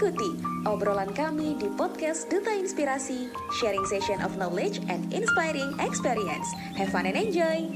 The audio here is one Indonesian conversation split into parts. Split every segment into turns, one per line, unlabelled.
Ikuti obrolan kami di podcast Duta Inspirasi, sharing session of knowledge and inspiring experience. Have fun and enjoy!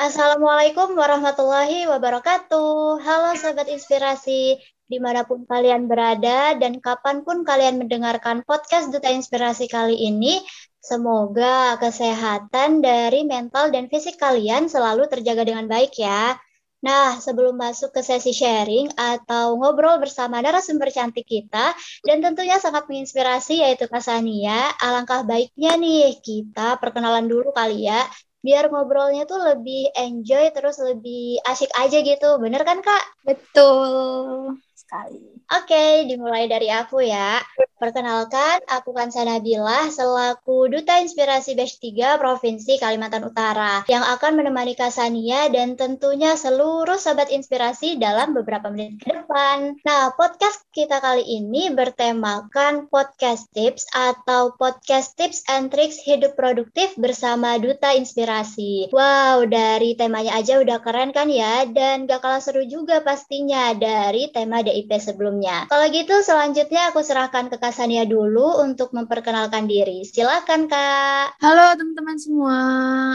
Assalamualaikum warahmatullahi wabarakatuh. Halo Sobat Inspirasi, di mana pun kalian berada dan kapan pun kalian mendengarkan podcast Duta Inspirasi kali ini, semoga kesehatan dari mental dan fisik kalian selalu terjaga dengan baik ya. Nah, sebelum masuk ke sesi sharing atau ngobrol bersama narasumber cantik kita, dan tentunya sangat menginspirasi yaitu Kak Sania, alangkah baiknya nih kita perkenalan dulu kali ya, biar ngobrolnya tuh lebih enjoy terus lebih asik aja gitu. Bener kan Kak?
Betul sekali.
Oke, dimulai dari aku ya. Perkenalkan, aku Kansa Nabila selaku Duta Inspirasi Batch 3 Provinsi Kalimantan Utara yang akan menemani Kasania dan tentunya seluruh sobat inspirasi dalam beberapa menit ke depan. Nah, podcast kita kali ini bertemakan podcast tips atau podcast tips and tricks hidup produktif bersama Duta Inspirasi. Wow, dari temanya aja udah keren kan ya dan gak kalah seru juga pastinya dari tema DIP sebelumnya. Kalau gitu selanjutnya aku serahkan ke Kasania dulu untuk memperkenalkan diri. Silakan Kak.
Halo teman-teman semua,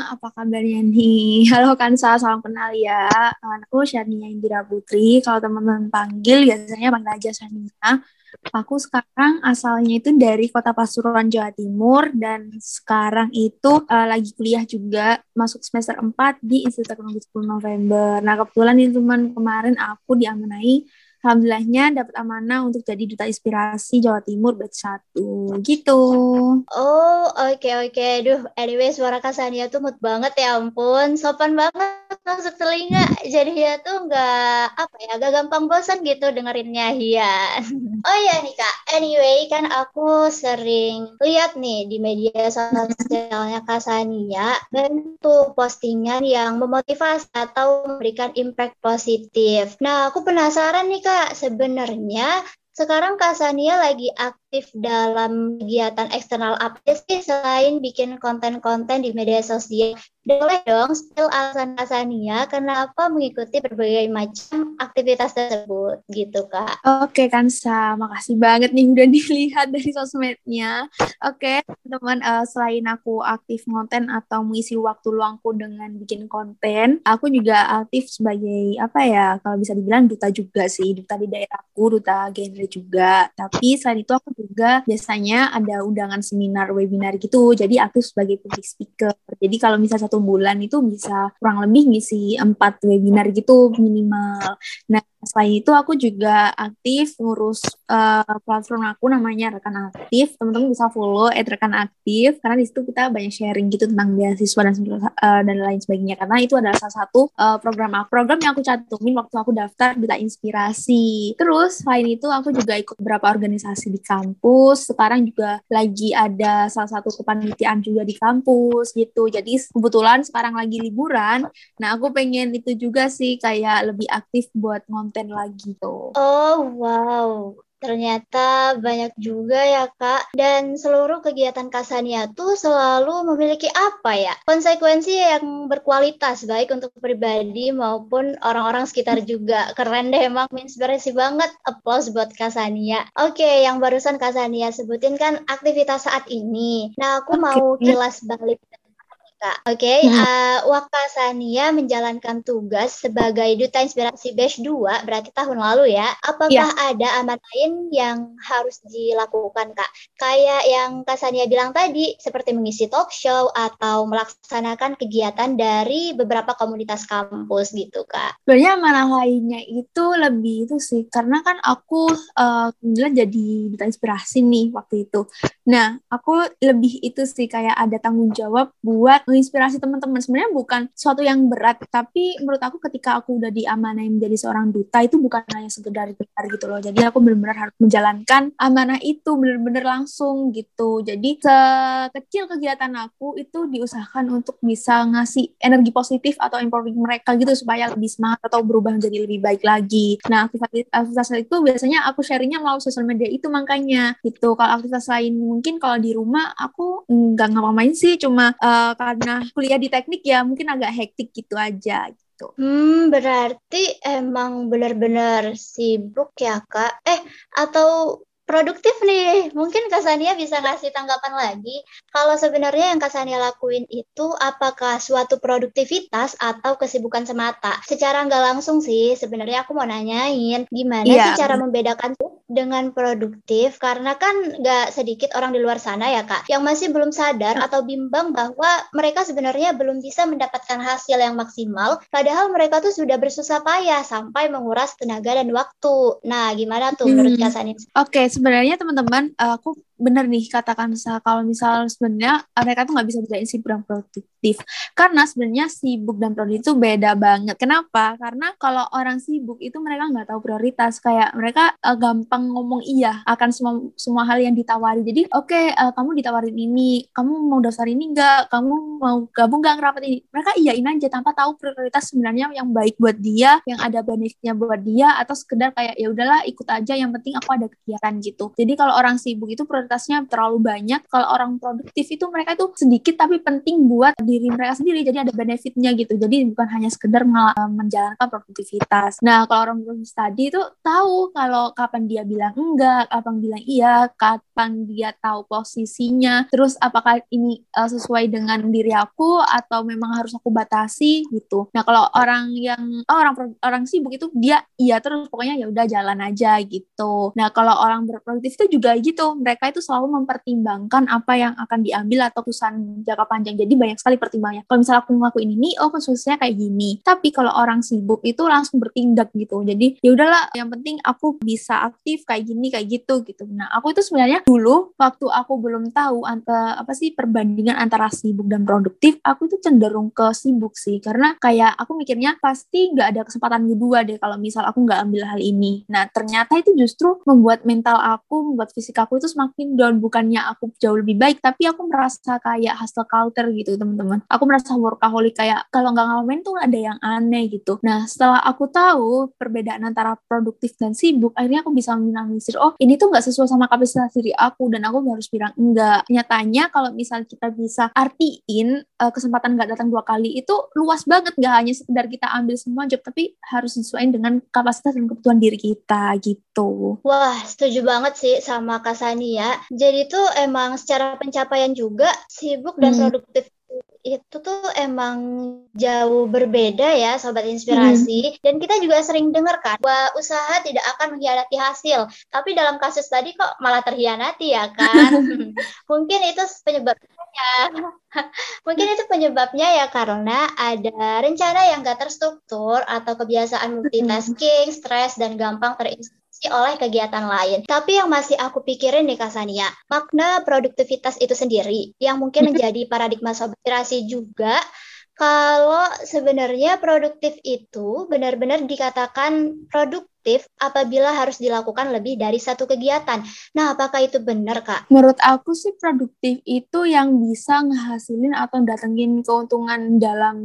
apa kabarnya nih? Halo Kansa, salam kenal ya. Aku Shania Indira Putri. Kalau teman-teman panggil biasanya panggil aja Shania. Aku sekarang asalnya itu dari Kota Pasuruan, Jawa Timur dan sekarang itu uh, lagi kuliah juga masuk semester 4 di Institut Teknologi 10 November. Nah, kebetulan ini teman kemarin aku diamanai alhamdulillahnya dapat amanah untuk jadi duta inspirasi Jawa Timur batch 1 gitu.
Oh, oke okay, oke. Okay. Duh, anyway suara Kasania tuh mood banget ya ampun. Sopan banget masuk telinga. Jadi ya tuh nggak apa ya, agak gampang bosan gitu dengerinnya Hian. oh iya nih Kak, anyway kan aku sering lihat nih di media sosialnya Kasania bentuk postingan yang memotivasi atau memberikan impact positif. Nah, aku penasaran nih Kak, sebenarnya sekarang Kak Sania lagi aktif dalam kegiatan eksternal apa sih selain bikin konten-konten di media sosial? Boleh dong spill alasan Kak Sania kenapa mengikuti berbagai macam aktivitas tersebut gitu Kak.
Oke Kansa, makasih banget nih udah dilihat dari sosmednya. Oke teman-teman, uh, selain aku aktif konten atau mengisi waktu luangku dengan bikin konten, aku juga aktif sebagai apa ya, kalau bisa dibilang duta juga sih, duta di daerahku, duta genre juga. Tapi selain itu aku juga biasanya ada undangan seminar, webinar gitu, jadi aktif sebagai public speaker. Jadi kalau misalnya satu bulan itu bisa kurang lebih ngisi empat webinar gitu minimal. Nah, selain itu aku juga aktif ngurus uh, platform aku namanya rekan aktif. Teman-teman bisa follow at rekan aktif karena di situ kita banyak sharing gitu tentang beasiswa dan uh, dan lain sebagainya. Karena itu adalah salah satu uh, program aku, program yang aku cantumin waktu aku daftar Duta Inspirasi. Terus selain itu aku juga ikut beberapa organisasi di kampus. Sekarang juga lagi ada salah satu kepanitiaan juga di kampus gitu. Jadi kebetulan sekarang lagi liburan. Nah, aku pengen itu juga sih kayak lebih aktif buat konten lagi tuh.
Oh, wow. Ternyata banyak juga ya Kak, dan seluruh kegiatan Kasania tuh selalu memiliki apa ya? Konsekuensi yang berkualitas baik untuk pribadi maupun orang-orang sekitar juga. Keren deh emang, menginspirasi banget. Applause buat Kasania. Oke, yang barusan Kasania sebutin kan aktivitas saat ini. Nah, aku okay. mau kilas balik Kak. Oke, okay, hmm. uh, Wakasania menjalankan tugas sebagai Duta Inspirasi Batch 2 berarti tahun lalu ya. Apakah yeah. ada amat lain yang harus dilakukan Kak? Kayak yang Kak Sania bilang tadi seperti mengisi talk show atau melaksanakan kegiatan dari beberapa komunitas kampus gitu Kak.
Sebenarnya mana lainnya itu lebih itu sih karena kan aku uh, jadi Duta Inspirasi nih waktu itu. Nah, aku lebih itu sih kayak ada tanggung jawab buat menginspirasi teman-teman. Sebenarnya bukan suatu yang berat tapi menurut aku ketika aku udah diamanai menjadi seorang duta itu bukan hanya sekedar gelar gitu loh. Jadi aku benar-benar harus menjalankan amanah itu benar-benar langsung gitu. Jadi sekecil kegiatan aku itu diusahakan untuk bisa ngasih energi positif atau empowering mereka gitu supaya lebih semangat atau berubah menjadi lebih baik lagi. Nah aktivitas, aktivitas itu biasanya aku sharingnya melalui sosial media itu makanya gitu. Kalau aktivitas lain mungkin kalau di rumah aku nggak ngapa-ngapain sih cuma uh, kuliah di teknik ya mungkin agak hektik gitu aja gitu.
Hmm, berarti emang benar-benar sibuk ya, Kak. Eh, atau produktif nih. Mungkin Kak Sania bisa ngasih tanggapan lagi. Kalau sebenarnya yang Kak Sania lakuin itu apakah suatu produktivitas atau kesibukan semata? Secara nggak langsung sih, sebenarnya aku mau nanyain gimana yeah. sih cara membedakan tuh dengan produktif? Karena kan nggak sedikit orang di luar sana ya Kak, yang masih belum sadar atau bimbang bahwa mereka sebenarnya belum bisa mendapatkan hasil yang maksimal, padahal mereka tuh sudah bersusah payah sampai menguras tenaga dan waktu. Nah, gimana tuh menurut Kak Sania?
Oke, okay, sebenarnya teman-teman aku bener nih katakan kalau misal sebenarnya mereka tuh nggak bisa bedain sibuk dan produktif. Karena sebenarnya sibuk dan produktif itu beda banget. Kenapa? Karena kalau orang sibuk itu mereka nggak tahu prioritas. Kayak mereka uh, gampang ngomong iya akan semua semua hal yang ditawari. Jadi oke okay, uh, eh, kamu ditawarin ini kamu mau daftar ini enggak kamu mau gabung nggak ngerapat ini? Mereka iyain aja tanpa tahu prioritas sebenarnya yang baik buat dia yang ada benefitnya buat dia atau sekedar kayak ya udahlah ikut aja yang penting aku ada kegiatan gitu. Jadi kalau orang sibuk itu prioritasnya terlalu banyak. Kalau orang produktif itu mereka itu sedikit tapi penting buat diri mereka sendiri. Jadi ada benefitnya gitu. Jadi bukan hanya sekedar menjalankan produktivitas. Nah kalau orang produktif tadi itu tahu kalau kapan dia bilang enggak, kapan bilang iya, kapan dia tahu posisinya. Terus apakah ini uh, sesuai dengan diri aku atau memang harus aku batasi gitu. Nah kalau orang yang oh, orang orang sibuk itu dia iya terus pokoknya ya udah jalan aja gitu. Nah kalau orang berproduktif itu juga gitu. Mereka itu itu selalu mempertimbangkan apa yang akan diambil atau keputusan jangka panjang. Jadi banyak sekali pertimbangannya. Kalau misalnya aku ngelakuin ini, oh khususnya kayak gini. Tapi kalau orang sibuk itu langsung bertindak gitu. Jadi ya udahlah, yang penting aku bisa aktif kayak gini kayak gitu gitu. Nah aku itu sebenarnya dulu waktu aku belum tahu antara apa sih perbandingan antara sibuk dan produktif, aku itu cenderung ke sibuk sih. Karena kayak aku mikirnya pasti nggak ada kesempatan kedua deh kalau misal aku nggak ambil hal ini. Nah ternyata itu justru membuat mental aku, membuat fisik aku itu semakin down bukannya aku jauh lebih baik tapi aku merasa kayak hustle culture gitu teman-teman. Aku merasa workaholic kayak kalau nggak ngalamin tuh ada yang aneh gitu. Nah setelah aku tahu perbedaan antara produktif dan sibuk akhirnya aku bisa menangisir oh ini tuh nggak sesuai sama kapasitas diri aku dan aku harus bilang enggak. Nyatanya kalau misal kita bisa artiin uh, kesempatan nggak datang dua kali itu luas banget. Nggak hanya sekedar kita ambil semua job tapi harus sesuai dengan kapasitas dan kebutuhan diri kita gitu.
Wah setuju banget sih sama Kasani ya jadi tuh emang secara pencapaian juga sibuk dan hmm. produktif itu tuh emang jauh berbeda ya sobat inspirasi. Hmm. dan kita juga sering dengar kan bahwa usaha tidak akan mengkhianati hasil. Tapi dalam kasus tadi kok malah terhianati ya kan? Mungkin itu penyebabnya mungkin itu penyebabnya ya karena ada rencana yang gak terstruktur atau kebiasaan multitasking stres dan gampang terinspirasi oleh kegiatan lain. Tapi yang masih aku pikirin nih Kak Sania, makna produktivitas itu sendiri yang mungkin mm-hmm. menjadi paradigma sobrasi juga kalau sebenarnya produktif itu benar-benar dikatakan produk produktif apabila harus dilakukan lebih dari satu kegiatan. Nah, apakah itu benar, Kak?
Menurut aku sih produktif itu yang bisa ngehasilin atau datengin keuntungan dalam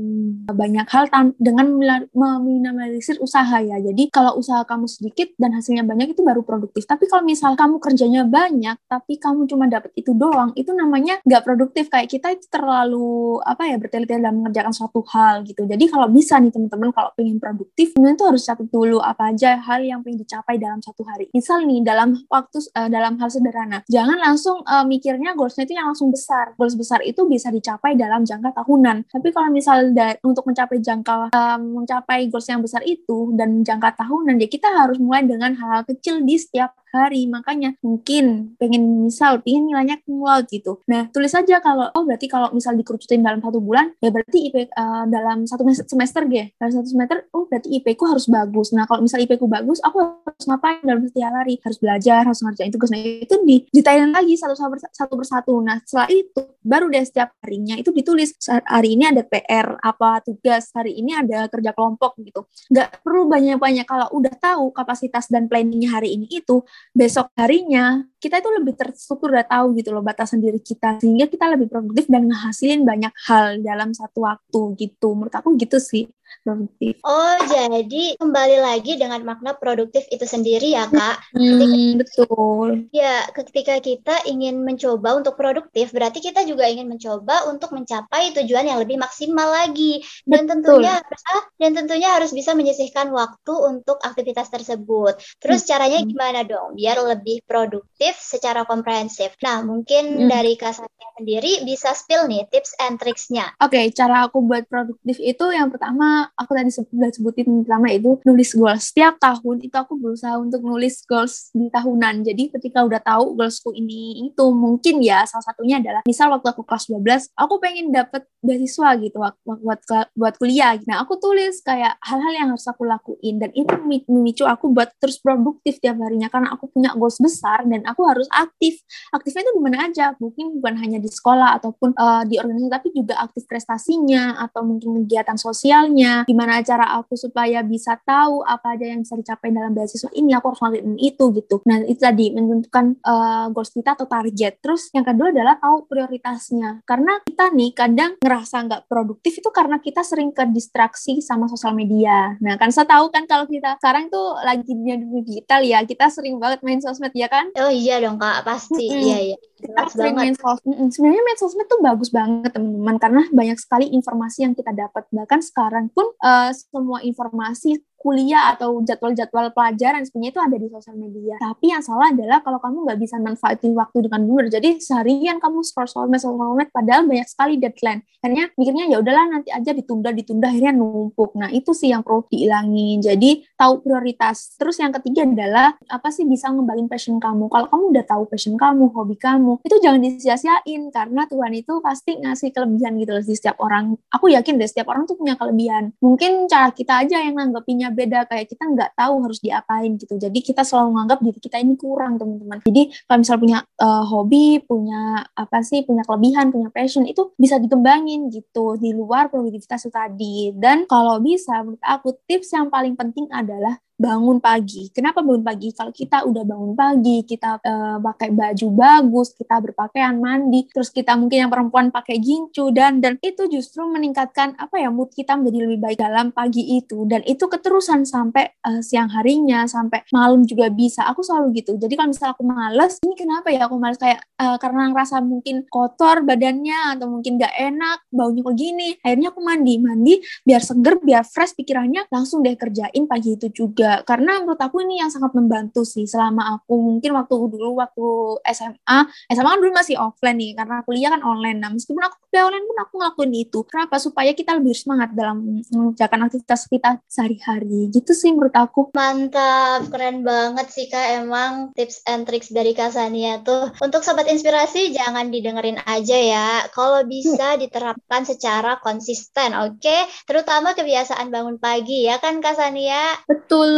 banyak hal dengan meminimalisir usaha ya. Jadi kalau usaha kamu sedikit dan hasilnya banyak itu baru produktif. Tapi kalau misal kamu kerjanya banyak tapi kamu cuma dapat itu doang, itu namanya nggak produktif. Kayak kita itu terlalu apa ya bertele-tele dalam mengerjakan suatu hal gitu. Jadi kalau bisa nih teman-teman kalau pengen produktif, itu harus catat dulu apa aja hal yang pengen dicapai dalam satu hari. Misal nih dalam waktu uh, dalam hal sederhana, jangan langsung uh, mikirnya goalsnya itu yang langsung besar. Goals besar itu bisa dicapai dalam jangka tahunan. Tapi kalau misal untuk mencapai jangka uh, mencapai goals yang besar itu dan jangka tahunan, ya kita harus mulai dengan hal-hal kecil di setiap hari. Makanya mungkin pengen misal pengen nilainya kumulot gitu. Nah tulis aja kalau oh berarti kalau misal dikerucutin dalam satu bulan ya berarti IP uh, dalam satu semester gitu dalam satu semester oh berarti IP ku harus bagus. Nah kalau misal IP ku bagus aku harus ngapain dalam setiap hari? Harus belajar harus ngerjain tugas. Nah itu di detailin lagi satu satu persatu. Nah setelah itu baru deh setiap harinya itu ditulis. Hari ini ada PR apa tugas. Hari ini ada kerja kelompok gitu. Nggak perlu banyak-banyak. Kalau udah tahu kapasitas dan planningnya hari ini itu besok harinya kita itu lebih terstruktur udah tahu gitu loh batasan diri kita. Sehingga kita lebih produktif dan ngehasilin banyak hal dalam satu waktu gitu. Menurut aku gitu sih produktif.
Oh, jadi kembali lagi dengan makna produktif itu sendiri ya, Kak.
Hmm, betul.
Ya, ketika kita ingin mencoba untuk produktif, berarti kita juga ingin mencoba untuk mencapai tujuan yang lebih maksimal lagi. Dan
Betul.
tentunya harus ah, dan tentunya harus bisa menyisihkan waktu untuk aktivitas tersebut. Terus caranya
Hmm.
gimana dong biar lebih produktif secara komprehensif? Nah, mungkin
Hmm.
dari Kak Satya sendiri bisa spill nih tips and tricksnya.
Oke, cara aku buat produktif itu yang pertama aku tadi se- udah sebutin pertama itu nulis goals. Setiap tahun itu aku berusaha untuk nulis goals di tahunan. Jadi ketika udah tahu goalsku ini itu mungkin ya salah satunya adalah misal waktu aku kelas 12 aku pengen dapet beasiswa gitu buat buat kuliah. Nah, aku tulis kayak hal-hal yang harus aku lakuin dan itu memi- memicu aku buat terus produktif tiap harinya karena aku punya goals besar dan aku harus aktif. Aktifnya itu di mana aja, mungkin bukan hanya di sekolah ataupun eh, di organisasi tapi juga aktif prestasinya atau mungkin kegiatan sosialnya. Gimana cara aku supaya bisa tahu apa aja yang bisa dicapai dalam beasiswa ini, aku harus ngelakuin itu gitu. Nah, itu tadi menentukan eh, goals kita atau target. Terus yang kedua adalah tahu prioritasnya. Karena kita nih kadang ngerasa nggak produktif itu karena kita sering ke distraksi sama sosial media. Nah, kan saya tahu kan kalau kita sekarang tuh lagi dunia digital ya, kita sering banget main sosmed ya kan?
Oh iya dong, Kak, pasti.
Mm-mm.
Iya, iya.
kita
Jelas banget.
main sosmed. Sebenarnya main sosmed tuh bagus banget teman-teman karena banyak sekali informasi yang kita dapat. Bahkan sekarang pun eh, semua informasi kuliah atau jadwal-jadwal pelajaran sebenarnya itu ada di sosial media. Tapi yang salah adalah kalau kamu nggak bisa manfaatin waktu dengan benar. Jadi seharian kamu scroll sosmed, scroll sosmed, padahal banyak sekali deadline. Akhirnya mikirnya ya udahlah nanti aja ditunda, ditunda akhirnya numpuk. Nah itu sih yang perlu dihilangin. Jadi tahu prioritas. Terus yang ketiga adalah apa sih bisa ngembangin passion kamu. Kalau kamu udah tahu passion kamu, hobi kamu, itu jangan disia-siain karena Tuhan itu pasti ngasih kelebihan gitu loh di setiap orang. Aku yakin deh setiap orang tuh punya kelebihan. Mungkin cara kita aja yang nanggepinnya beda kayak kita nggak tahu harus diapain gitu. Jadi kita selalu menganggap diri kita ini kurang teman-teman. Jadi kalau misal punya uh, hobi, punya apa sih, punya kelebihan, punya passion itu bisa dikembangin gitu di luar produktivitas itu tadi. Dan kalau bisa menurut aku tips yang paling penting adalah bangun pagi. Kenapa bangun pagi? Kalau kita udah bangun pagi, kita uh, pakai baju bagus, kita berpakaian mandi, terus kita mungkin yang perempuan pakai gincu dan dan itu justru meningkatkan apa ya mood kita menjadi lebih baik dalam pagi itu dan itu keterusan sampai uh, siang harinya sampai malam juga bisa. Aku selalu gitu. Jadi kalau misalnya aku males, ini kenapa ya aku males kayak uh, karena ngerasa mungkin kotor badannya atau mungkin gak enak, baunya kok gini. Akhirnya aku mandi, mandi biar seger, biar fresh pikirannya, langsung deh kerjain pagi itu juga karena menurut aku ini yang sangat membantu sih selama aku mungkin waktu dulu waktu SMA SMA kan dulu masih offline nih karena kuliah kan online. Nah meskipun aku kuliah online pun aku ngelakuin itu. Kenapa? Supaya kita lebih semangat dalam mengerjakan aktivitas kita sehari-hari. Gitu sih menurut aku.
Mantap keren banget sih kak. Emang tips and tricks dari Kak Sania tuh. Untuk sobat inspirasi jangan didengerin aja ya. Kalau bisa diterapkan secara konsisten oke? Okay? terutama kebiasaan bangun pagi ya kan Kak Sania?
Betul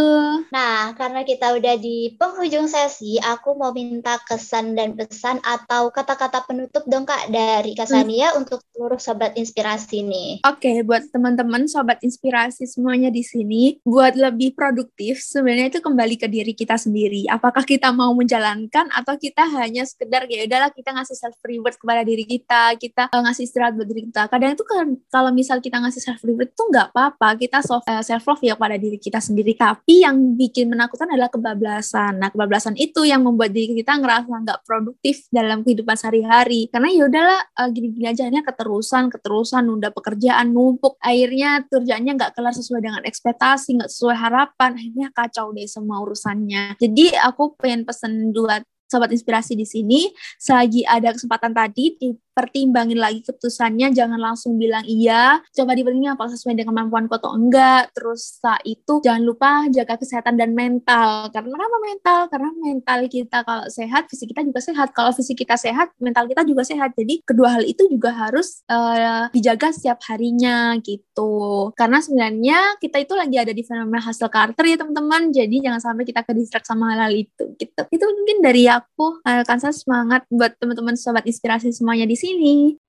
Nah, karena kita udah di penghujung sesi, aku mau minta kesan dan pesan atau kata-kata penutup dong Kak dari Kak Sania hmm. untuk seluruh sobat inspirasi nih.
Oke, okay, buat teman-teman sobat inspirasi semuanya di sini, buat lebih produktif sebenarnya itu kembali ke diri kita sendiri. Apakah kita mau menjalankan atau kita hanya sekedar ya udahlah kita ngasih self reward kepada diri kita, kita uh, ngasih istirahat buat diri kita. Kadang itu kan kalau misal kita ngasih self reward itu nggak apa-apa, kita self uh, self love ya pada diri kita sendiri. Tapi yang bikin menakutkan adalah kebablasan. Nah, kebablasan itu yang membuat diri kita ngerasa nggak produktif dalam kehidupan sehari-hari. Karena ya udahlah uh, gini-gini aja akhirnya keterusan, keterusan, nunda pekerjaan, numpuk. Akhirnya kerjaannya nggak kelar sesuai dengan ekspektasi, nggak sesuai harapan. Akhirnya kacau deh semua urusannya. Jadi aku pengen pesen buat sobat inspirasi di sini, selagi ada kesempatan tadi pertimbangin lagi keputusannya jangan langsung bilang iya. Coba dipertimbangkan apa sesuai dengan kemampuan atau enggak. Terus saat itu jangan lupa jaga kesehatan dan mental. Karena apa mental? Karena mental kita kalau sehat fisik kita juga sehat. Kalau fisik kita sehat mental kita juga sehat. Jadi kedua hal itu juga harus uh, dijaga setiap harinya gitu. Karena sebenarnya kita itu lagi ada di fenomena hasil Carter ya teman-teman. Jadi jangan sampai kita ke distract sama hal-hal itu gitu. Itu mungkin dari aku. Uh, kan saya semangat buat teman-teman sobat inspirasi semuanya di sini.
一零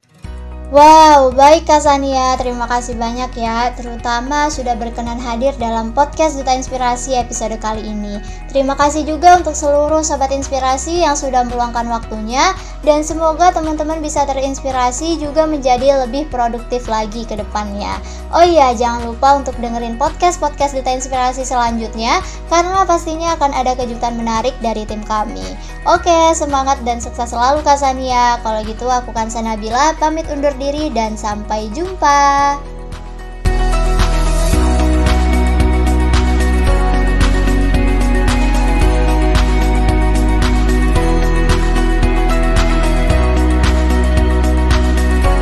Wow, baik Kak Sania, terima kasih banyak ya, terutama sudah berkenan hadir dalam podcast Duta Inspirasi episode kali ini. Terima kasih juga untuk seluruh sobat inspirasi yang sudah meluangkan waktunya, dan semoga teman-teman bisa terinspirasi juga menjadi lebih produktif lagi ke depannya. Oh iya, jangan lupa untuk dengerin podcast-podcast Duta Inspirasi selanjutnya, karena pastinya akan ada kejutan menarik dari tim kami. Oke, semangat dan sukses selalu Kak Sania. Kalau gitu aku kan Sanabila, pamit undur diri dan sampai jumpa.